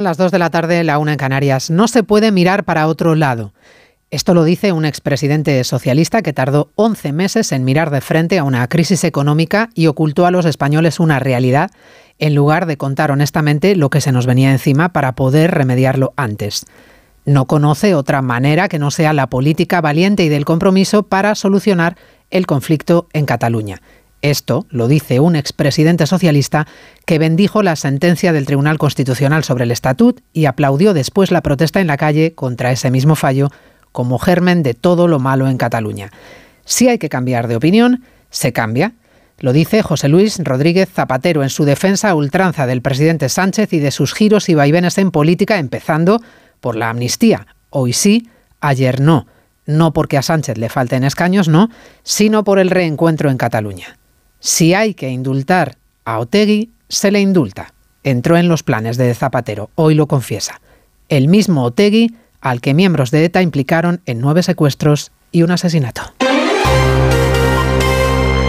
Las 2 de la tarde, la una en Canarias. No se puede mirar para otro lado. Esto lo dice un expresidente socialista que tardó 11 meses en mirar de frente a una crisis económica y ocultó a los españoles una realidad en lugar de contar honestamente lo que se nos venía encima para poder remediarlo antes. No conoce otra manera que no sea la política valiente y del compromiso para solucionar el conflicto en Cataluña. Esto lo dice un expresidente socialista que bendijo la sentencia del Tribunal Constitucional sobre el Estatut y aplaudió después la protesta en la calle contra ese mismo fallo como germen de todo lo malo en Cataluña. Si hay que cambiar de opinión, se cambia. Lo dice José Luis Rodríguez Zapatero en su defensa a ultranza del presidente Sánchez y de sus giros y vaivenes en política, empezando por la amnistía. Hoy sí, ayer no. No porque a Sánchez le falten escaños, no, sino por el reencuentro en Cataluña. Si hay que indultar a Otegui, se le indulta. Entró en los planes de Zapatero, hoy lo confiesa. El mismo Otegui al que miembros de ETA implicaron en nueve secuestros y un asesinato.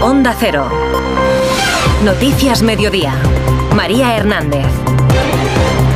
Onda Cero. Noticias Mediodía. María Hernández.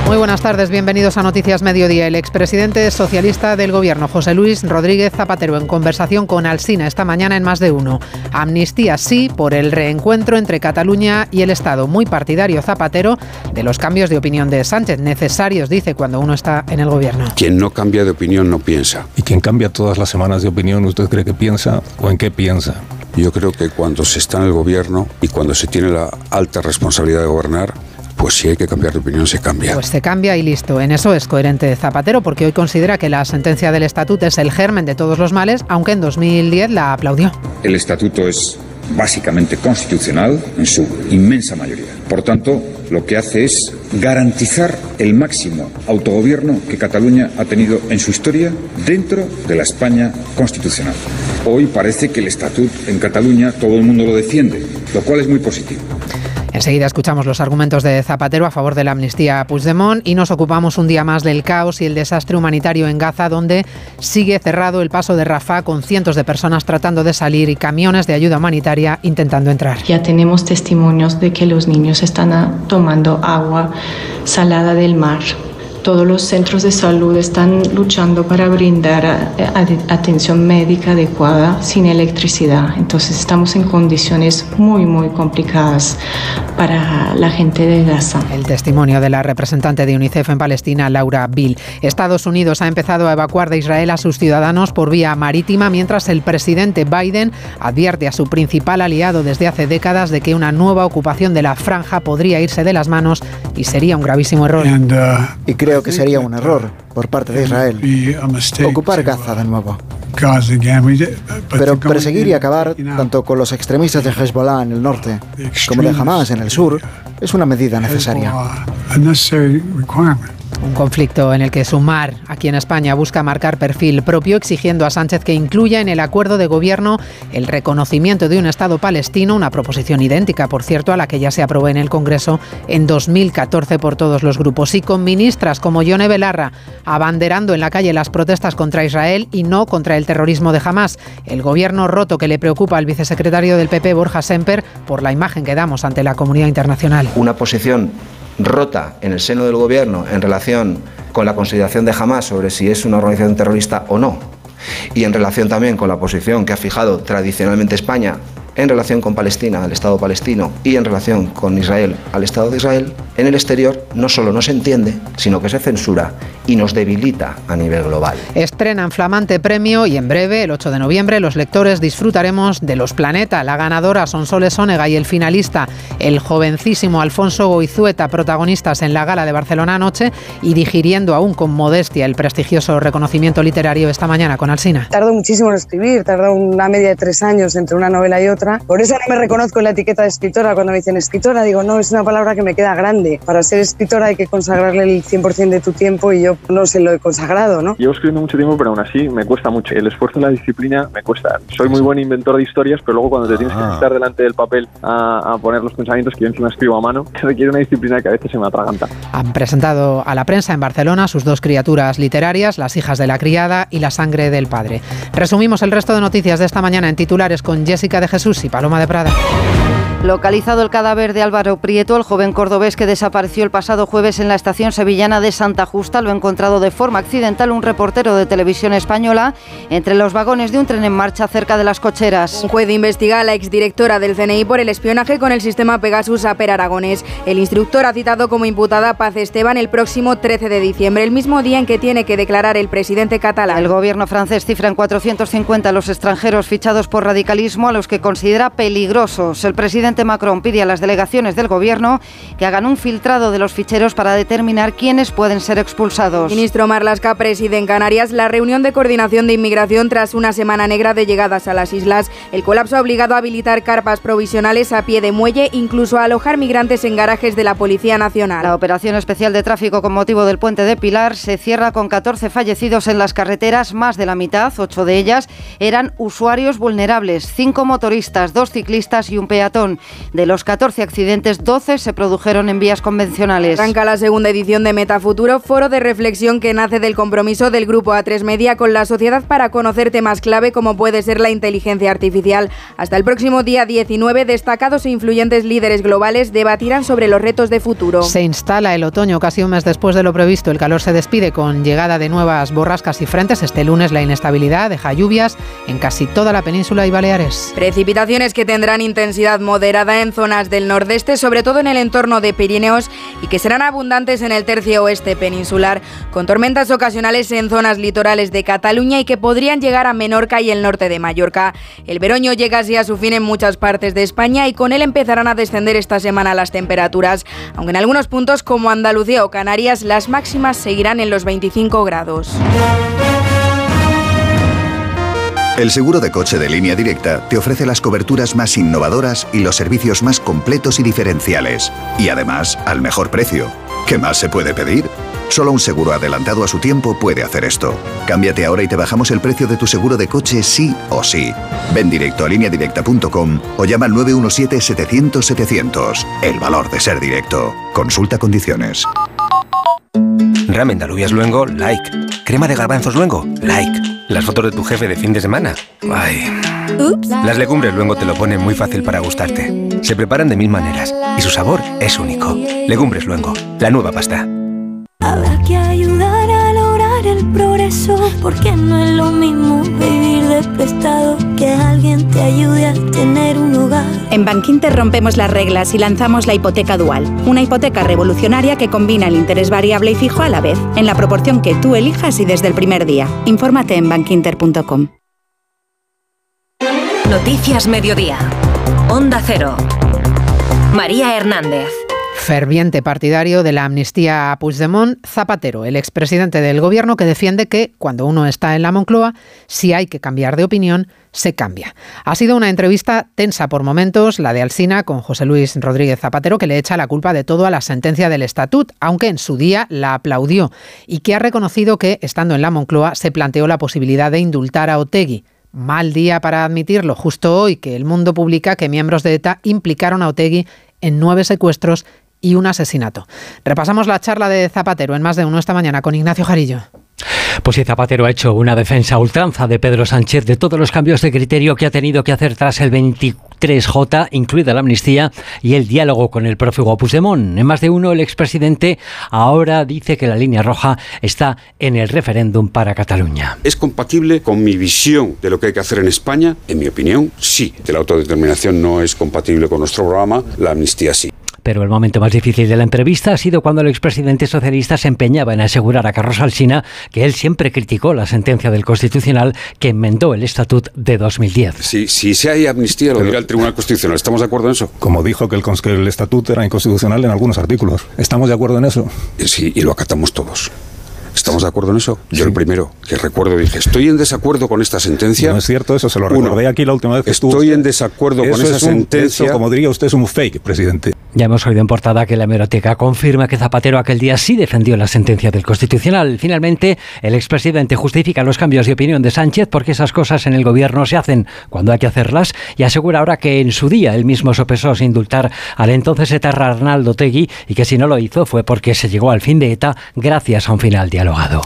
Muy buenas tardes, bienvenidos a Noticias Mediodía. El expresidente socialista del Gobierno, José Luis Rodríguez Zapatero, en conversación con Alsina esta mañana en Más de Uno. Amnistía sí por el reencuentro entre Cataluña y el Estado. Muy partidario Zapatero de los cambios de opinión de Sánchez, necesarios, dice, cuando uno está en el Gobierno. Quien no cambia de opinión no piensa. ¿Y quien cambia todas las semanas de opinión, usted cree que piensa o en qué piensa? Yo creo que cuando se está en el Gobierno y cuando se tiene la alta responsabilidad de gobernar, pues si hay que cambiar de opinión, se cambia. Pues se cambia y listo. En eso es coherente Zapatero, porque hoy considera que la sentencia del estatuto es el germen de todos los males, aunque en 2010 la aplaudió. El estatuto es básicamente constitucional en su inmensa mayoría. Por tanto, lo que hace es garantizar el máximo autogobierno que Cataluña ha tenido en su historia dentro de la España constitucional. Hoy parece que el estatuto en Cataluña todo el mundo lo defiende, lo cual es muy positivo. Enseguida escuchamos los argumentos de Zapatero a favor de la amnistía a Puigdemont y nos ocupamos un día más del caos y el desastre humanitario en Gaza, donde sigue cerrado el paso de Rafah con cientos de personas tratando de salir y camiones de ayuda humanitaria intentando entrar. Ya tenemos testimonios de que los niños están tomando agua salada del mar todos los centros de salud están luchando para brindar atención médica adecuada sin electricidad. Entonces estamos en condiciones muy, muy complicadas para la gente de Gaza. El testimonio de la representante de UNICEF en Palestina, Laura Bill. Estados Unidos ha empezado a evacuar de Israel a sus ciudadanos por vía marítima, mientras el presidente Biden advierte a su principal aliado desde hace décadas de que una nueva ocupación de la franja podría irse de las manos y sería un gravísimo error. y creo que sería un error por parte de Israel ocupar Gaza de nuevo. Pero perseguir y acabar tanto con los extremistas de Hezbollah en el norte como de Hamas en el sur es una medida necesaria. Un conflicto en el que Sumar, aquí en España, busca marcar perfil propio, exigiendo a Sánchez que incluya en el acuerdo de gobierno el reconocimiento de un Estado palestino, una proposición idéntica, por cierto, a la que ya se aprobó en el Congreso en 2014 por todos los grupos, y con ministras como Yone Belarra abanderando en la calle las protestas contra Israel y no contra el terrorismo de Hamas. El gobierno roto que le preocupa al vicesecretario del PP, Borja Semper, por la imagen que damos ante la comunidad internacional. Una posición rota en el seno del gobierno en relación con la consideración de Hamas sobre si es una organización terrorista o no, y en relación también con la posición que ha fijado tradicionalmente España en relación con Palestina, al Estado palestino, y en relación con Israel, al Estado de Israel, en el exterior no solo no se entiende, sino que se censura y nos debilita a nivel global. Estrenan flamante premio y en breve, el 8 de noviembre, los lectores disfrutaremos de Los Planeta. La ganadora son Soles Onega y el finalista, el jovencísimo Alfonso Goizueta, protagonistas en la gala de Barcelona anoche y digiriendo aún con modestia el prestigioso reconocimiento literario esta mañana con Alsina. Tardo muchísimo en escribir, tardo una media de tres años entre una novela y otra por eso no me reconozco en la etiqueta de escritora. Cuando me dicen escritora, digo, no, es una palabra que me queda grande. Para ser escritora hay que consagrarle el 100% de tu tiempo y yo no se lo he consagrado, ¿no? Llevo escribiendo mucho tiempo, pero aún así me cuesta mucho. El esfuerzo y la disciplina me cuesta. Soy muy buen inventor de historias, pero luego cuando te tienes que Ah. estar delante del papel a, a poner los pensamientos que yo encima escribo a mano, requiere una disciplina que a veces se me atraganta. Han presentado a la prensa en Barcelona sus dos criaturas literarias, Las hijas de la criada y La sangre del padre. Resumimos el resto de noticias de esta mañana en titulares con Jessica de Jesús y Paloma de Prada. Localizado el cadáver de Álvaro Prieto, el joven cordobés que desapareció el pasado jueves en la estación sevillana de Santa Justa, lo ha encontrado de forma accidental un reportero de televisión española entre los vagones de un tren en marcha cerca de las cocheras. Un juez investiga a la exdirectora del CNI por el espionaje con el sistema Pegasus a Per Aragones. El instructor ha citado como imputada Paz Esteban el próximo 13 de diciembre, el mismo día en que tiene que declarar el presidente catalán. El gobierno francés cifra en 450 a los extranjeros fichados por radicalismo a los que considera peligrosos. El presidente Macron pide a las delegaciones del Gobierno que hagan un filtrado de los ficheros para determinar quiénes pueden ser expulsados. Ministro Marlasca preside en Canarias la reunión de coordinación de inmigración tras una semana negra de llegadas a las islas. El colapso ha obligado a habilitar carpas provisionales a pie de muelle, incluso a alojar migrantes en garajes de la Policía Nacional. La operación especial de tráfico con motivo del puente de Pilar se cierra con 14 fallecidos en las carreteras, más de la mitad, ocho de ellas eran usuarios vulnerables, cinco motoristas, dos ciclistas y un peatón. De los 14 accidentes, 12 se produjeron en vías convencionales. Arranca la segunda edición de Metafuturo, foro de reflexión que nace del compromiso del grupo A3 Media con la sociedad para conocer temas clave como puede ser la inteligencia artificial. Hasta el próximo día 19, destacados e influyentes líderes globales debatirán sobre los retos de futuro. Se instala el otoño casi un mes después de lo previsto. El calor se despide con llegada de nuevas borrascas y frentes. Este lunes la inestabilidad deja lluvias en casi toda la península y Baleares. Precipitaciones que tendrán intensidad moderada en zonas del nordeste, sobre todo en el entorno de Pirineos, y que serán abundantes en el tercio oeste peninsular, con tormentas ocasionales en zonas litorales de Cataluña y que podrían llegar a Menorca y el norte de Mallorca. El veroño llega así a su fin en muchas partes de España y con él empezarán a descender esta semana las temperaturas, aunque en algunos puntos como Andalucía o Canarias las máximas seguirán en los 25 grados. El seguro de coche de línea directa te ofrece las coberturas más innovadoras y los servicios más completos y diferenciales. Y además, al mejor precio. ¿Qué más se puede pedir? Solo un seguro adelantado a su tiempo puede hacer esto. Cámbiate ahora y te bajamos el precio de tu seguro de coche sí o sí. Ven directo a lineadirecta.com o llama al 917-700-700. El valor de ser directo. Consulta condiciones. Ramen de alubias luengo, like. Crema de garbanzos luengo, like. Las fotos de tu jefe de fin de semana. Ay. Las legumbres luego te lo ponen muy fácil para gustarte. Se preparan de mil maneras y su sabor es único. Legumbres luengo, la nueva pasta. Habrá que ayudar a lograr el progreso, porque no es lo mismo vivir de prestado que alguien te ayude a tener un hogar. En Bankinter rompemos las reglas y lanzamos la hipoteca dual, una hipoteca revolucionaria que combina el interés variable y fijo a la vez, en la proporción que tú elijas y desde el primer día. Infórmate en bankinter.com. Noticias Mediodía. Onda Cero. María Hernández ferviente partidario de la amnistía a Puigdemont, Zapatero, el expresidente del gobierno que defiende que cuando uno está en la Moncloa, si hay que cambiar de opinión, se cambia. Ha sido una entrevista tensa por momentos, la de Alsina con José Luis Rodríguez Zapatero, que le echa la culpa de todo a la sentencia del estatut, aunque en su día la aplaudió y que ha reconocido que, estando en la Moncloa, se planteó la posibilidad de indultar a Otegui. Mal día para admitirlo, justo hoy que el mundo publica que miembros de ETA implicaron a Otegui en nueve secuestros y un asesinato. Repasamos la charla de Zapatero en más de uno esta mañana con Ignacio Jarillo. Pues si Zapatero ha hecho una defensa ultranza de Pedro Sánchez de todos los cambios de criterio que ha tenido que hacer tras el 23J, incluida la amnistía y el diálogo con el prófugo Puigdemont. En más de uno, el expresidente ahora dice que la línea roja está en el referéndum para Cataluña. ¿Es compatible con mi visión de lo que hay que hacer en España? En mi opinión, sí. De la autodeterminación no es compatible con nuestro programa, la amnistía sí. Pero el momento más difícil de la entrevista ha sido cuando el expresidente socialista se empeñaba en asegurar a Carlos Alsina que él siempre criticó la sentencia del Constitucional que enmendó el Estatut de 2010. Si, si se hay amnistía, lo dirá el Tribunal Constitucional. ¿Estamos de acuerdo en eso? Como dijo que el, que el Estatut era inconstitucional en algunos artículos. ¿Estamos de acuerdo en eso? Sí, y lo acatamos todos. ¿Estamos de acuerdo en eso? Yo el primero que recuerdo dije, estoy en desacuerdo con esta sentencia. No es cierto eso, se lo recordé aquí la última vez que estuvo Estoy en desacuerdo con esa sentencia. como diría usted, es un fake, presidente. Ya hemos oído en portada que la hemeroteca confirma que Zapatero aquel día sí defendió la sentencia del Constitucional. Finalmente, el expresidente justifica los cambios de opinión de Sánchez porque esas cosas en el gobierno se hacen cuando hay que hacerlas y asegura ahora que en su día él mismo sopesó sin indultar al entonces etarra Arnaldo Tegui y que si no lo hizo fue porque se llegó al fin de ETA gracias a un final dialogado.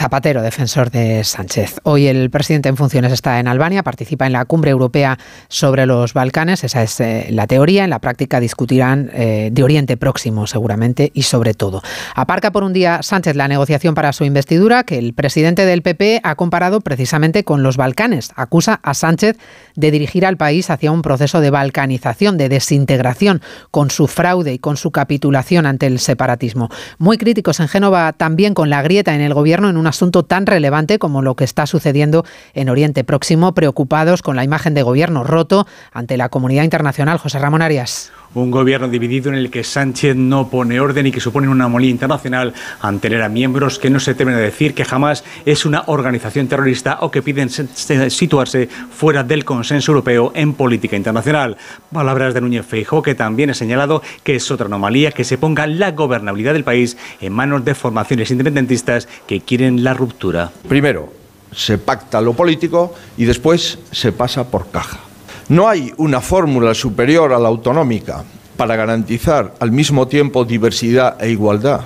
Zapatero, defensor de Sánchez. Hoy el presidente en funciones está en Albania, participa en la cumbre europea sobre los Balcanes, esa es eh, la teoría, en la práctica discutirán eh, de Oriente Próximo seguramente y sobre todo. Aparca por un día Sánchez la negociación para su investidura que el presidente del PP ha comparado precisamente con los Balcanes. Acusa a Sánchez de dirigir al país hacia un proceso de balcanización, de desintegración, con su fraude y con su capitulación ante el separatismo. Muy críticos en Génova también con la grieta en el gobierno en un asunto tan relevante como lo que está sucediendo en Oriente Próximo, preocupados con la imagen de gobierno roto ante la comunidad internacional. José Ramón Arias un gobierno dividido en el que Sánchez no pone orden y que supone una anomalía internacional al tener a miembros que no se temen a decir que jamás es una organización terrorista o que piden situarse fuera del consenso europeo en política internacional. Palabras de Núñez Feijóo que también ha señalado que es otra anomalía que se ponga la gobernabilidad del país en manos de formaciones independentistas que quieren la ruptura. Primero, se pacta lo político y después se pasa por caja. No hay una fórmula superior a la autonómica para garantizar al mismo tiempo diversidad e igualdad.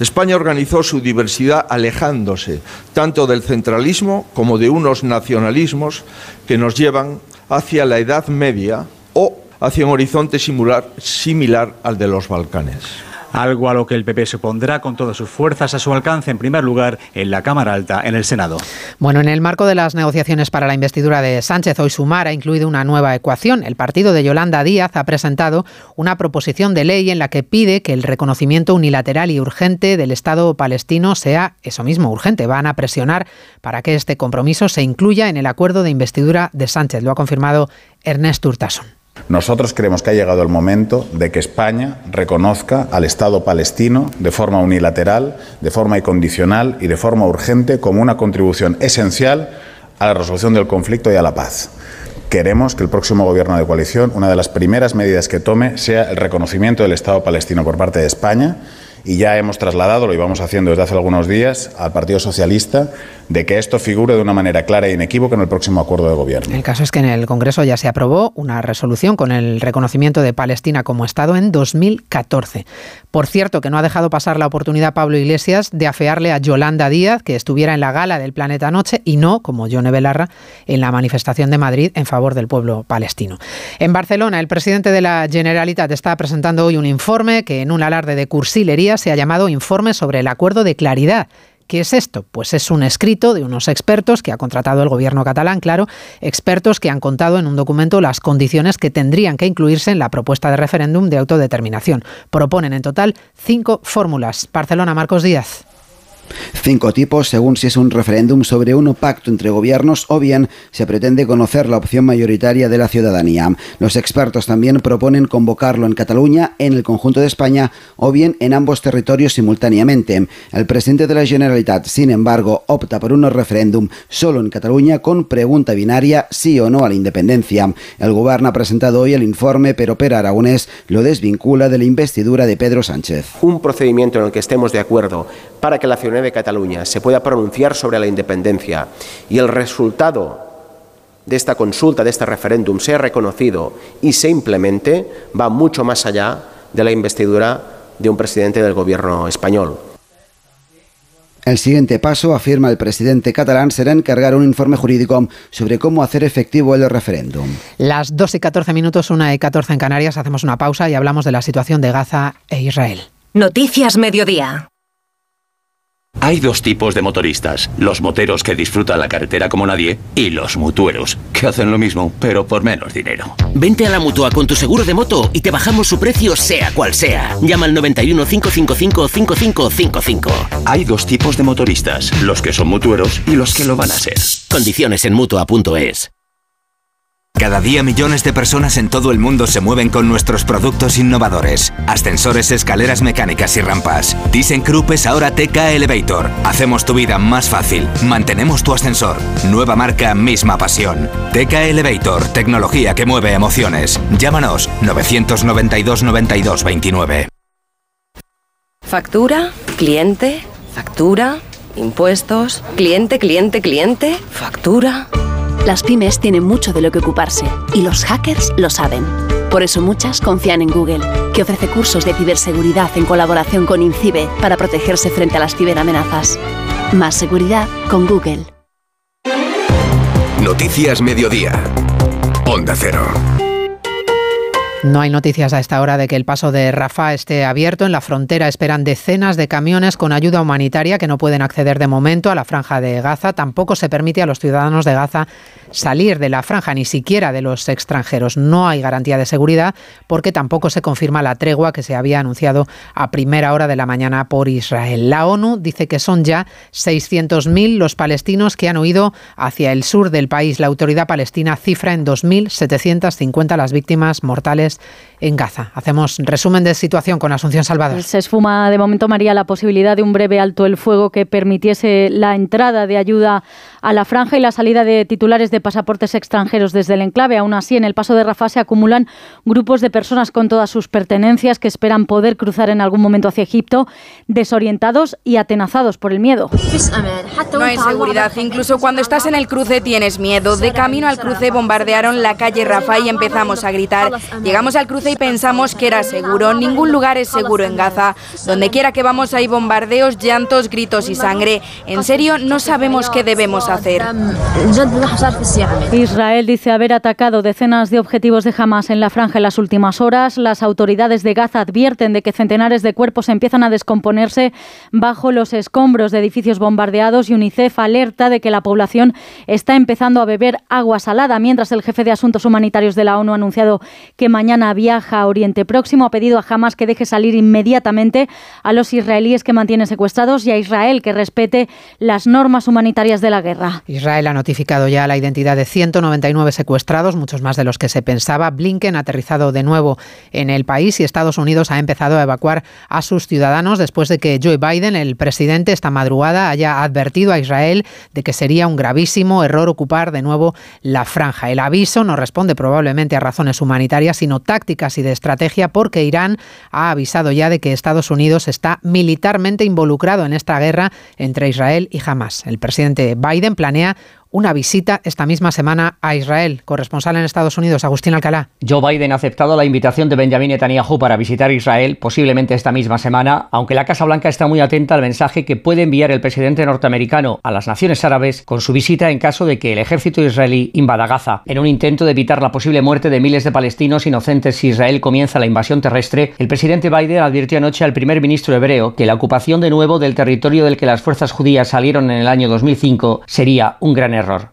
España organizó su diversidad alejándose tanto del centralismo como de unos nacionalismos que nos llevan hacia la Edad Media o hacia un horizonte similar, al de los Balcanes algo a lo que el PP se opondrá con todas sus fuerzas a su alcance, en primer lugar, en la Cámara Alta, en el Senado. Bueno, en el marco de las negociaciones para la investidura de Sánchez, hoy Sumar ha incluido una nueva ecuación. El partido de Yolanda Díaz ha presentado una proposición de ley en la que pide que el reconocimiento unilateral y urgente del Estado palestino sea eso mismo, urgente. Van a presionar para que este compromiso se incluya en el acuerdo de investidura de Sánchez. Lo ha confirmado Ernest Urtasun. Nosotros creemos que ha llegado el momento de que España reconozca al Estado palestino de forma unilateral, de forma incondicional y de forma urgente como una contribución esencial a la resolución del conflicto y a la paz. Queremos que el próximo gobierno de coalición, una de las primeras medidas que tome, sea el reconocimiento del Estado palestino por parte de España y ya hemos trasladado, lo íbamos haciendo desde hace algunos días, al Partido Socialista de que esto figure de una manera clara e inequívoca en el próximo acuerdo de gobierno. El caso es que en el Congreso ya se aprobó una resolución con el reconocimiento de Palestina como Estado en 2014. Por cierto, que no ha dejado pasar la oportunidad Pablo Iglesias de afearle a Yolanda Díaz que estuviera en la gala del Planeta Noche y no, como Yone Belarra, en la manifestación de Madrid en favor del pueblo palestino. En Barcelona, el presidente de la Generalitat está presentando hoy un informe que en un alarde de cursilería se ha llamado Informe sobre el Acuerdo de Claridad ¿Qué es esto? Pues es un escrito de unos expertos que ha contratado el gobierno catalán, claro, expertos que han contado en un documento las condiciones que tendrían que incluirse en la propuesta de referéndum de autodeterminación. Proponen en total cinco fórmulas. Barcelona, Marcos Díaz. Cinco tipos según si es un referéndum sobre un pacto entre gobiernos o bien se pretende conocer la opción mayoritaria de la ciudadanía. Los expertos también proponen convocarlo en Cataluña, en el conjunto de España o bien en ambos territorios simultáneamente. El presidente de la Generalitat, sin embargo, opta por un referéndum solo en Cataluña con pregunta binaria sí o no a la independencia. El gobierno ha presentado hoy el informe, pero Pera Aragonés lo desvincula de la investidura de Pedro Sánchez. Un procedimiento en el que estemos de acuerdo para que la ciudadanía de Cataluña se pueda pronunciar sobre la independencia y el resultado de esta consulta, de este referéndum, sea reconocido y se implemente, va mucho más allá de la investidura de un presidente del gobierno español. El siguiente paso, afirma el presidente catalán, será encargar un informe jurídico sobre cómo hacer efectivo el referéndum. Las 2 y 14 minutos, 1 y 14 en Canarias, hacemos una pausa y hablamos de la situación de Gaza e Israel. Noticias Mediodía. Hay dos tipos de motoristas, los moteros que disfrutan la carretera como nadie y los mutueros, que hacen lo mismo, pero por menos dinero. Vente a la mutua con tu seguro de moto y te bajamos su precio sea cual sea. Llama al 91 555 5555. Hay dos tipos de motoristas, los que son mutueros y los que lo van a ser. Condiciones en mutua.es. Cada día millones de personas en todo el mundo se mueven con nuestros productos innovadores. Ascensores, escaleras mecánicas y rampas. ThyssenKrupp es ahora TK Elevator. Hacemos tu vida más fácil. Mantenemos tu ascensor. Nueva marca, misma pasión. TK Elevator, tecnología que mueve emociones. Llámanos 992 92 29. Factura, cliente, factura, impuestos, cliente, cliente, cliente, factura. Las pymes tienen mucho de lo que ocuparse y los hackers lo saben. Por eso muchas confían en Google, que ofrece cursos de ciberseguridad en colaboración con INCIBE para protegerse frente a las ciberamenazas. Más seguridad con Google. Noticias Mediodía. Onda Cero. No hay noticias a esta hora de que el paso de Rafah esté abierto. En la frontera esperan decenas de camiones con ayuda humanitaria que no pueden acceder de momento a la franja de Gaza. Tampoco se permite a los ciudadanos de Gaza salir de la franja, ni siquiera de los extranjeros. No hay garantía de seguridad porque tampoco se confirma la tregua que se había anunciado a primera hora de la mañana por Israel. La ONU dice que son ya 600.000 los palestinos que han huido hacia el sur del país. La autoridad palestina cifra en 2.750 las víctimas mortales en Gaza. Hacemos resumen de situación con Asunción Salvador. Se esfuma de momento, María, la posibilidad de un breve alto el fuego que permitiese la entrada de ayuda a la franja y la salida de titulares de pasaportes extranjeros desde el enclave. Aún así, en el paso de Rafah se acumulan grupos de personas con todas sus pertenencias que esperan poder cruzar en algún momento hacia Egipto, desorientados y atenazados por el miedo. No hay seguridad. Incluso cuando estás en el cruce tienes miedo. De camino al cruce bombardearon la calle Rafah y empezamos a gritar. Llegamos al cruce y pensamos que era seguro. Ningún lugar es seguro en Gaza. Donde quiera que vamos hay bombardeos, llantos, gritos y sangre. En serio, no sabemos qué debemos hacer. Israel dice haber atacado decenas de objetivos de Hamas en la franja en las últimas horas. Las autoridades de Gaza advierten de que centenares de cuerpos empiezan a descomponerse bajo los escombros de edificios bombardeados y UNICEF alerta de que la población está empezando a beber agua salada, mientras el jefe de Asuntos Humanitarios de la ONU ha anunciado que mañana viaja a Oriente Próximo. Ha pedido a Hamas que deje salir inmediatamente a los israelíes que mantienen secuestrados y a Israel que respete las normas humanitarias de la guerra. Israel ha notificado ya la identidad de 199 secuestrados, muchos más de los que se pensaba. Blinken ha aterrizado de nuevo en el país y Estados Unidos ha empezado a evacuar a sus ciudadanos después de que Joe Biden, el presidente, esta madrugada haya advertido a Israel de que sería un gravísimo error ocupar de nuevo la franja. El aviso no responde probablemente a razones humanitarias, sino tácticas y de estrategia, porque Irán ha avisado ya de que Estados Unidos está militarmente involucrado en esta guerra entre Israel y Hamas. El presidente Biden planea una visita esta misma semana a Israel. Corresponsal en Estados Unidos, Agustín Alcalá. Joe Biden ha aceptado la invitación de Benjamin Netanyahu para visitar Israel, posiblemente esta misma semana, aunque la Casa Blanca está muy atenta al mensaje que puede enviar el presidente norteamericano a las naciones árabes con su visita en caso de que el ejército israelí invada Gaza. En un intento de evitar la posible muerte de miles de palestinos inocentes si Israel comienza la invasión terrestre, el presidente Biden advirtió anoche al primer ministro hebreo que la ocupación de nuevo del territorio del que las fuerzas judías salieron en el año 2005 sería un gran error error.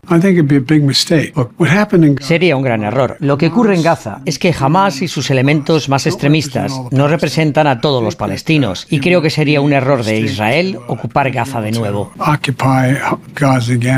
Sería un gran error. Lo que ocurre en Gaza es que Hamas y sus elementos más extremistas no representan a todos los palestinos y creo que sería un error de Israel ocupar Gaza de nuevo.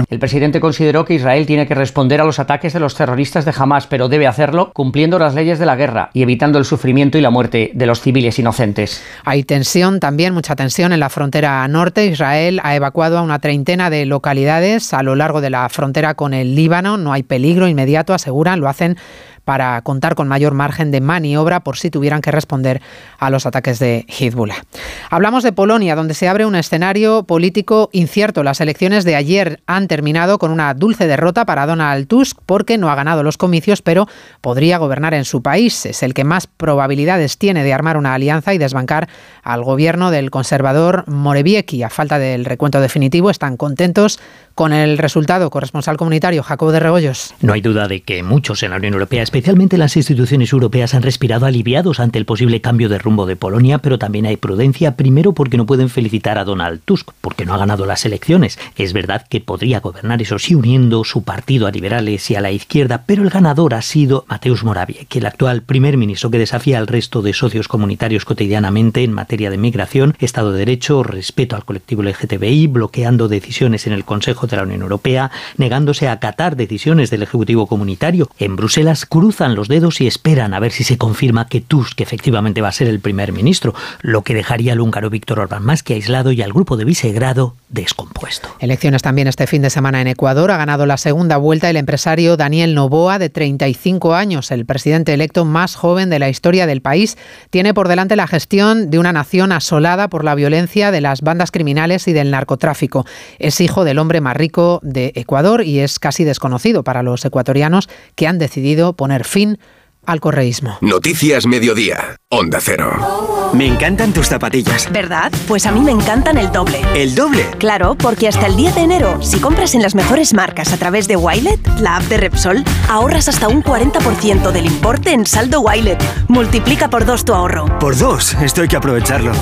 El presidente consideró que Israel tiene que responder a los ataques de los terroristas de Hamas, pero debe hacerlo cumpliendo las leyes de la guerra y evitando el sufrimiento y la muerte de los civiles inocentes. Hay tensión también, mucha tensión en la frontera norte. Israel ha evacuado a una treintena de localidades a lo largo de la frontera con el Líbano. No hay peligro inmediato, aseguran, lo hacen para contar con mayor margen de maniobra por si tuvieran que responder a los ataques de Hezbollah. Hablamos de Polonia, donde se abre un escenario político incierto. Las elecciones de ayer han terminado con una dulce derrota para Donald Tusk porque no ha ganado los comicios, pero podría gobernar en su país. Es el que más probabilidades tiene de armar una alianza y desbancar al gobierno del conservador Moreviecki. A falta del recuento definitivo, están contentos con el resultado. Corresponsal comunitario Jacobo de Regoyos. No hay duda de que muchos en la Unión Europea, especialmente las instituciones europeas, han respirado aliviados ante el posible cambio de rumbo de Polonia, pero también hay prudencia, primero porque no pueden felicitar a Donald Tusk, porque no ha ganado las elecciones. Es verdad que podría gobernar, eso sí, uniendo su partido a liberales y a la izquierda, pero el ganador ha sido Mateusz Morawiecki, el actual primer ministro que desafía al resto de socios comunitarios cotidianamente en materia de migración, Estado de Derecho, respeto al colectivo LGTBI, bloqueando decisiones en el Consejo de la Unión Europea, negándose a acatar decisiones del Ejecutivo Comunitario. En Bruselas cruzan los dedos y esperan a ver si se confirma que Tusk efectivamente va a ser el primer ministro, lo que dejaría al húngaro Víctor Orbán más que aislado y al grupo de Visegrado descompuesto. Elecciones también este fin de semana en Ecuador. Ha ganado la segunda vuelta el empresario Daniel Novoa, de 35 años, el presidente electo más joven de la historia del país. Tiene por delante la gestión de una nación asolada por la violencia de las bandas criminales y del narcotráfico. Es hijo del hombre más rico de Ecuador y es casi desconocido para los ecuatorianos que han decidido poner fin al correísmo. Noticias Mediodía, Onda Cero. Me encantan tus zapatillas. ¿Verdad? Pues a mí me encantan el doble. ¿El doble? Claro, porque hasta el 10 de enero, si compras en las mejores marcas a través de Wilet, la app de Repsol, ahorras hasta un 40% del importe en saldo Wilet. Multiplica por dos tu ahorro. Por dos, esto hay que aprovecharlo.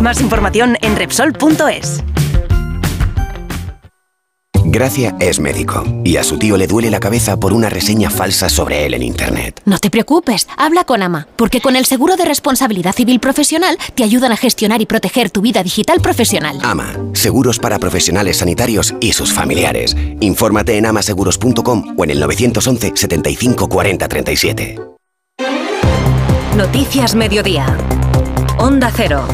Más información en Repsol.es. Gracia es médico y a su tío le duele la cabeza por una reseña falsa sobre él en Internet. No te preocupes, habla con AMA, porque con el seguro de responsabilidad civil profesional te ayudan a gestionar y proteger tu vida digital profesional. AMA, seguros para profesionales sanitarios y sus familiares. Infórmate en amaseguros.com o en el 911 75 40 37. Noticias Mediodía. Onda Cero.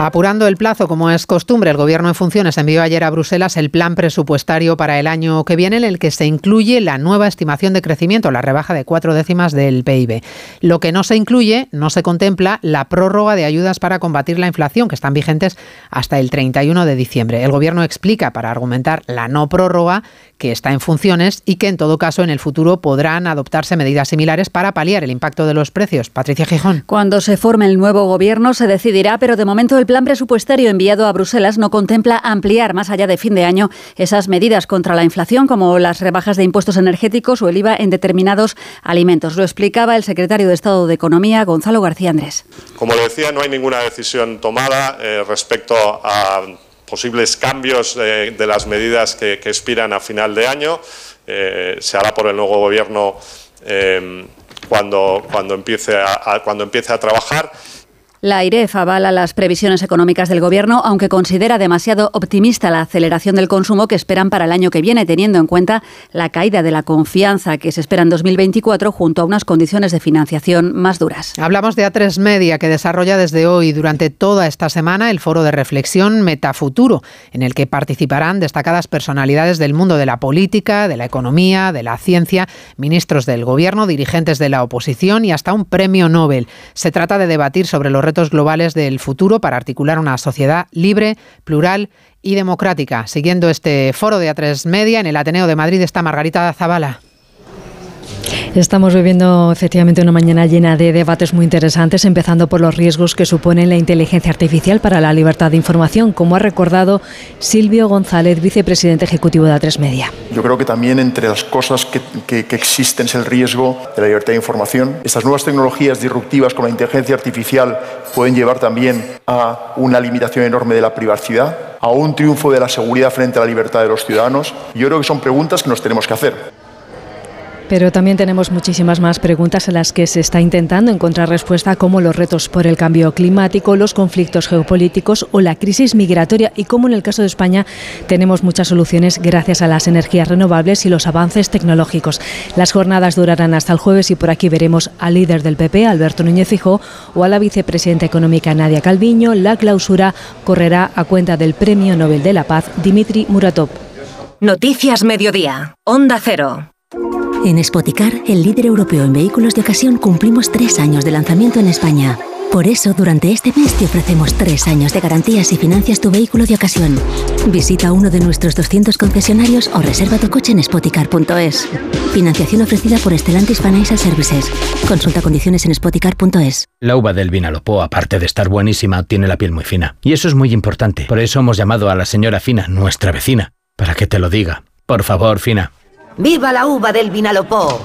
Apurando el plazo, como es costumbre, el Gobierno en funciones envió ayer a Bruselas el plan presupuestario para el año que viene, en el que se incluye la nueva estimación de crecimiento, la rebaja de cuatro décimas del PIB. Lo que no se incluye, no se contempla la prórroga de ayudas para combatir la inflación, que están vigentes hasta el 31 de diciembre. El Gobierno explica, para argumentar la no prórroga, que está en funciones y que en todo caso en el futuro podrán adoptarse medidas similares para paliar el impacto de los precios. Patricia Gijón. Cuando se forme el nuevo gobierno se decidirá, pero de momento el plan presupuestario enviado a Bruselas no contempla ampliar más allá de fin de año esas medidas contra la inflación como las rebajas de impuestos energéticos o el IVA en determinados alimentos. Lo explicaba el secretario de Estado de Economía, Gonzalo García Andrés. Como le decía, no hay ninguna decisión tomada eh, respecto a posibles cambios de, las medidas que, expiran a final de año. Eh, se hará por el nuevo gobierno eh, cuando, cuando, empiece cuando empiece a trabajar. La AIREF avala las previsiones económicas del Gobierno, aunque considera demasiado optimista la aceleración del consumo que esperan para el año que viene, teniendo en cuenta la caída de la confianza que se espera en 2024 junto a unas condiciones de financiación más duras. Hablamos de A3 Media, que desarrolla desde hoy durante toda esta semana el foro de reflexión Metafuturo, en el que participarán destacadas personalidades del mundo de la política, de la economía, de la ciencia, ministros del Gobierno, dirigentes de la oposición y hasta un premio Nobel. Se trata de debatir sobre los retos globales del futuro para articular una sociedad libre, plural y democrática. Siguiendo este foro de A3 Media en el Ateneo de Madrid está Margarita Zavala. Estamos viviendo efectivamente una mañana llena de debates muy interesantes, empezando por los riesgos que supone la inteligencia artificial para la libertad de información, como ha recordado Silvio González, vicepresidente ejecutivo de A3 Media. Yo creo que también entre las cosas que, existen es el riesgo de la libertad de información. Estas nuevas tecnologías disruptivas como la inteligencia artificial pueden llevar también a una limitación enorme de la privacidad, a un triunfo de la seguridad frente a la libertad de los ciudadanos. Yo creo que son preguntas que nos tenemos que hacer. Pero también tenemos muchísimas más preguntas en las que se está intentando encontrar respuesta, como los retos por el cambio climático, los conflictos geopolíticos o la crisis migratoria, y como en el caso de España tenemos muchas soluciones gracias a las energías renovables y los avances tecnológicos. Las jornadas durarán hasta el jueves y por aquí veremos al líder del PP, Alberto Núñez Fijó, o a la vicepresidenta económica Nadia Calviño. La clausura correrá a cuenta del Premio Nobel de la Paz, Dimitri Muratov. Noticias Mediodía, Onda Cero. En Spoticar, el líder europeo en vehículos de ocasión, cumplimos tres años de lanzamiento en España. Por eso, durante este mes te ofrecemos tres años de garantías y financias tu vehículo de ocasión. Visita uno de nuestros 200 concesionarios o reserva tu coche en spoticar.es. Financiación ofrecida por Stellantis Financial Services. Consulta condiciones en spoticar.es. La uva del Vinalopó, aparte de estar buenísima, tiene la piel muy fina. Y eso es muy importante. Por eso hemos llamado a la señora Fina, nuestra vecina, para que te lo diga. Por favor, Fina. ¡Viva la uva del Vinalopó!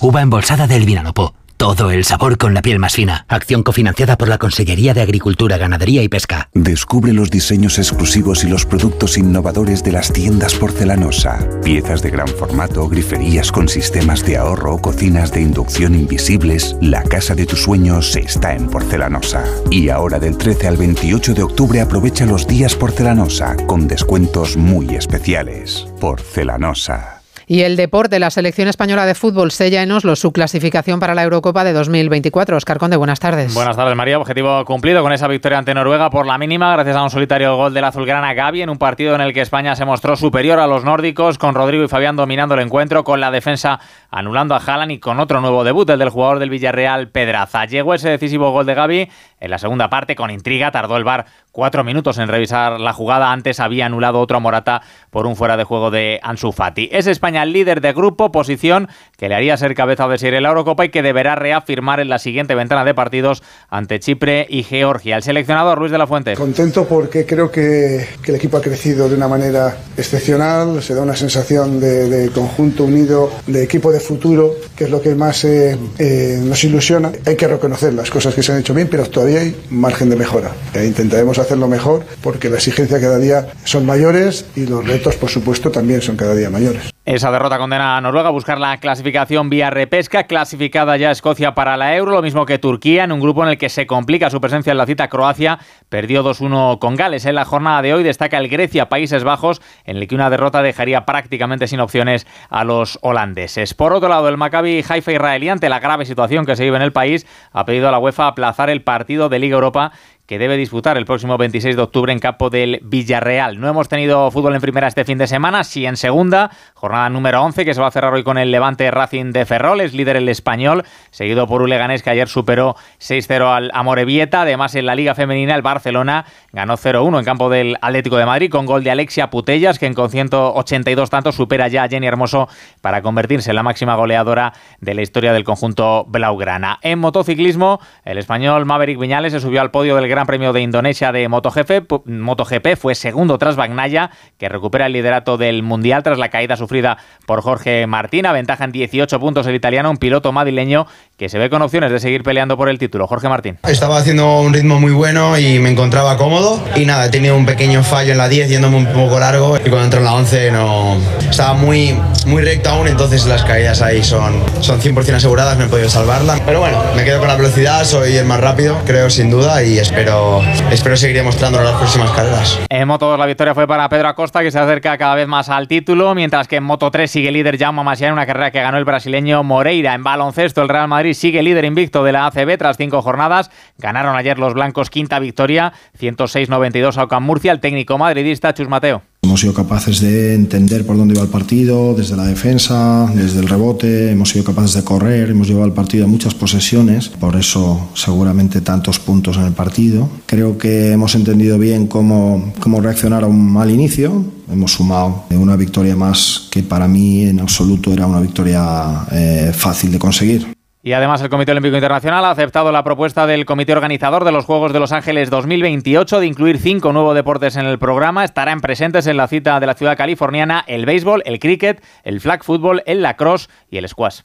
Uva embolsada del Vinalopó. Todo el sabor con la piel más fina. Acción cofinanciada por la Consellería de Agricultura, Ganadería y Pesca. Descubre los diseños exclusivos y los productos innovadores de las tiendas porcelanosa. Piezas de gran formato, griferías con sistemas de ahorro, cocinas de inducción invisibles. La casa de tus sueños está en porcelanosa. Y ahora del 13 al 28 de octubre aprovecha los días porcelanosa con descuentos muy especiales. Porcelanosa. Y el deporte, la selección española de fútbol sella en Oslo su clasificación para la Eurocopa de 2024. Oscar Conde, buenas tardes. Buenas tardes, María. Objetivo cumplido con esa victoria ante Noruega por la mínima, gracias a un solitario gol del azulgrana Gaby en un partido en el que España se mostró superior a los nórdicos, con Rodrigo y Fabián dominando el encuentro, con la defensa anulando a Haaland y con otro nuevo debut, el del jugador del Villarreal, Pedraza. Llegó ese decisivo gol de Gaby en la segunda parte con intriga. Tardó el VAR cuatro minutos en revisar la jugada. Antes había anulado otro a Morata por un fuera de juego de Ansu Fati. Es España el líder de grupo, posición que le haría ser cabeza de serie en la Eurocopa y que deberá reafirmar en la siguiente ventana de partidos ante Chipre y Georgia. El seleccionador Luis de la Fuente. Contento porque creo que, el equipo ha crecido de una manera excepcional. Se da una sensación de, conjunto unido, de equipo de futuro, que es lo que más eh, eh, nos ilusiona. Hay que reconocer las cosas que se han hecho bien, pero todavía hay margen de mejora. E intentaremos hacerlo mejor porque la exigencia cada día son mayores y los retos, por supuesto, también son cada día mayores. Esa derrota condena a Noruega a buscar la clasificación vía repesca, clasificada ya Escocia para la Euro, lo mismo que Turquía, en un grupo en el que se complica su presencia en la cita Croacia, perdió 2-1 con Gales. En la jornada de hoy destaca el Grecia, Países Bajos, en el que una derrota dejaría prácticamente sin opciones a los holandeses. Por otro lado, el Maccabi Haifa israelí, ante la grave situación que se vive en el país, ha pedido a la UEFA aplazar el partido de Liga Europa que debe disputar el próximo 26 de octubre en campo del Villarreal. No hemos tenido fútbol en primera este fin de semana, sí en segunda, jornada número 11 que se va a cerrar hoy con el Levante Racing de Ferrol, es líder el español, seguido por un Leganés que ayer superó 6-0 al Amorebieta. Además, en la Liga Femenina, el Barcelona ganó 0-1 en campo del Atlético de Madrid con gol de Alexia Putellas, que con 182 tantos supera ya a Jenny Hermoso para convertirse en la máxima goleadora de la historia del conjunto Blaugrana. En motociclismo, el español Maverick Viñales se subió al podio del Gran Premio de Indonesia de MotoGP, MotoGP fue segundo tras Bagnaya, que recupera el liderato del Mundial tras la caída sufrida por Jorge Martín. Ventaja en 18 puntos el italiano, un piloto madrileño que se ve con opciones de seguir peleando por el título. Jorge Martín. Estaba haciendo un ritmo muy bueno y me encontraba cómodo. Y nada, he tenido un pequeño fallo en la 10 yéndome un poco largo. Y cuando entro en la 11 no... Estaba muy, muy recto aún, entonces las caídas ahí son, son 100% aseguradas, no he podido salvarla. Pero bueno, me quedo con la velocidad, soy el más rápido, creo sin duda, y espero pero espero seguir demostrando en las próximas carreras. En Moto 2 la victoria fue para Pedro Acosta, que se acerca cada vez más al título, mientras que en Moto 3 sigue líder Jaume Masia en una carrera que ganó el brasileño Moreira. En baloncesto el Real Madrid sigue líder invicto de la ACB tras cinco jornadas. Ganaron ayer los blancos quinta victoria, 106-92 a Ocam Murcia. El técnico madridista Chus Mateo. Hemos sido capaces de entender por dónde iba el partido, desde la defensa, desde el rebote, hemos sido capaces de correr, hemos llevado el partido a muchas posesiones, por eso seguramente tantos puntos en el partido. Creo que hemos entendido bien cómo, cómo reaccionar a un mal inicio, hemos sumado una victoria más que para mí en absoluto era una victoria eh, fácil de conseguir. Y además el Comité Olímpico Internacional ha aceptado la propuesta del comité organizador de los Juegos de Los Ángeles 2028 de incluir cinco nuevos deportes en el programa. Estarán presentes en la cita de la ciudad californiana el béisbol, el cricket, el flag football, el lacrosse y el squash.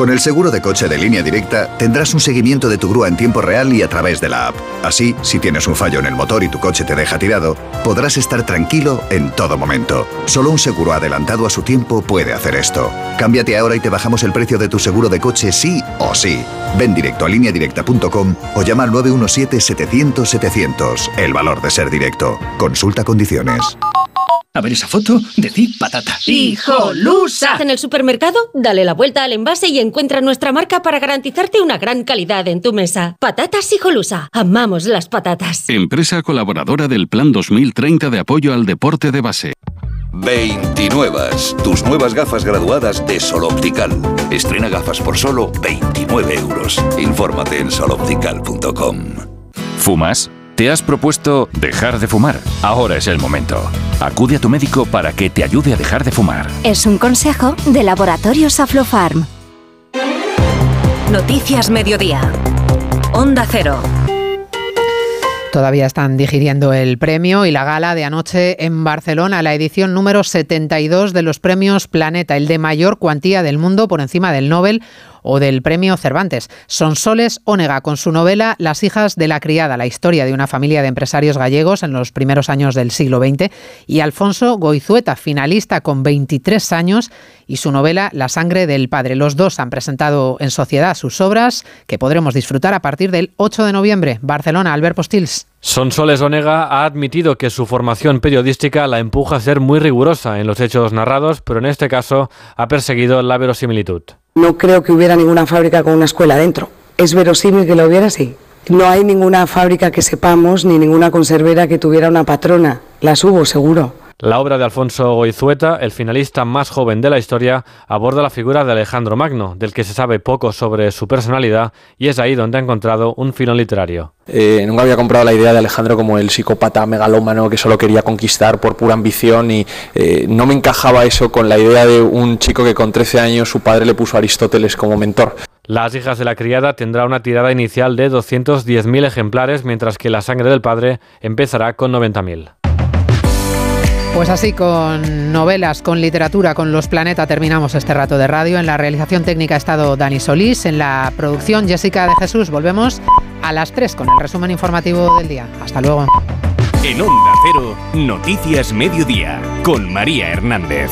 Con el seguro de coche de línea directa tendrás un seguimiento de tu grúa en tiempo real y a través de la app. Así, si tienes un fallo en el motor y tu coche te deja tirado, podrás estar tranquilo en todo momento. Solo un seguro adelantado a su tiempo puede hacer esto. Cámbiate ahora y te bajamos el precio de tu seguro de coche sí o sí. Ven directo a lineadirecta.com o llama al 917-700-700. El valor de ser directo. Consulta condiciones. A ver esa foto, decid patata. ¡Hijolusa! En el supermercado, dale la vuelta al envase y encuentra nuestra marca para garantizarte una gran calidad en tu mesa. Patatas Hijolusa. Amamos las patatas. Empresa colaboradora del Plan 2030 de apoyo al deporte de base. 29. Tus nuevas gafas graduadas de Sol Optical. Estrena gafas por solo 29 euros. Infórmate en soloptical.com. ¿Fumas? ¿Te has propuesto dejar de fumar? Ahora es el momento. Acude a tu médico para que te ayude a dejar de fumar. Es un consejo de Laboratorios Aflofarm. Noticias Mediodía. Onda Cero. Todavía están digiriendo el premio y la gala de anoche en Barcelona, la edición número 72 de los premios Planeta, el de mayor cuantía del mundo por encima del Nobel o del Premio Cervantes. Sonsoles Ónega con su novela Las hijas de la criada, la historia de una familia de empresarios gallegos en los primeros años del siglo XX, y Alfonso Goizueta, finalista con 23 años, y su novela La sangre del padre. Los dos han presentado en sociedad sus obras que podremos disfrutar a partir del 8 de noviembre. Barcelona, Albert Postils. Sonsoles Onega ha admitido que su formación periodística la empuja a ser muy rigurosa en los hechos narrados, pero en este caso ha perseguido la verosimilitud. No creo que hubiera ninguna fábrica con una escuela dentro. Es verosímil que lo hubiera, sí. No hay ninguna fábrica que sepamos ni ninguna conservera que tuviera una patrona. Las hubo, seguro. La obra de Alfonso Goizueta, el finalista más joven de la historia, aborda la figura de Alejandro Magno, del que se sabe poco sobre su personalidad, y es ahí donde ha encontrado un filo literario. Eh, nunca había comprado la idea de Alejandro como el psicópata megalómano que solo quería conquistar por pura ambición y eh, no me encajaba eso con la idea de un chico que con 13 años su padre le puso a Aristóteles como mentor. Las hijas de la criada tendrá una tirada inicial de 210.000 ejemplares, mientras que La sangre del padre empezará con 90.000. Pues así con novelas, con literatura, con Los Planeta terminamos este rato de radio. En la realización técnica ha estado Dani Solís, en la producción Jessica de Jesús. Volvemos a las 3 con el resumen informativo del día. Hasta luego. En Onda Cero, Noticias Mediodía, con María Hernández.